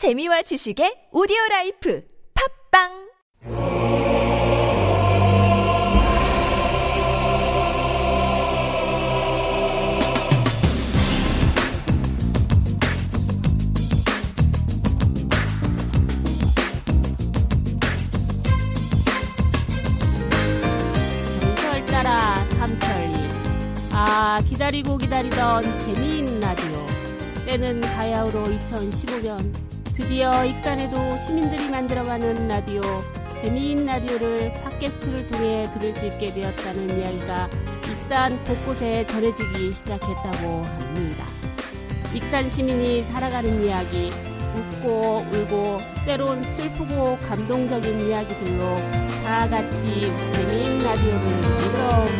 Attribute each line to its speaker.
Speaker 1: 재미와 지식의 오디오 라이프 팝빵!
Speaker 2: 따라 삼천리 아 기다리고 기다리던 재미있는 라디오. 때는 바야흐로 2015년 드디어 익산에도 시민들이 만들어가는 라디오 재미있는 라디오를 팟캐스트를 통해 들을 수 있게 되었다는 이야기가 익산 곳곳에 전해지기 시작했다고 합니다. 익산 시민이 살아가는 이야기 웃고 울고 때론 슬프고 감동적인 이야기들로 다 같이 재미있는 라디오를 만들어가요.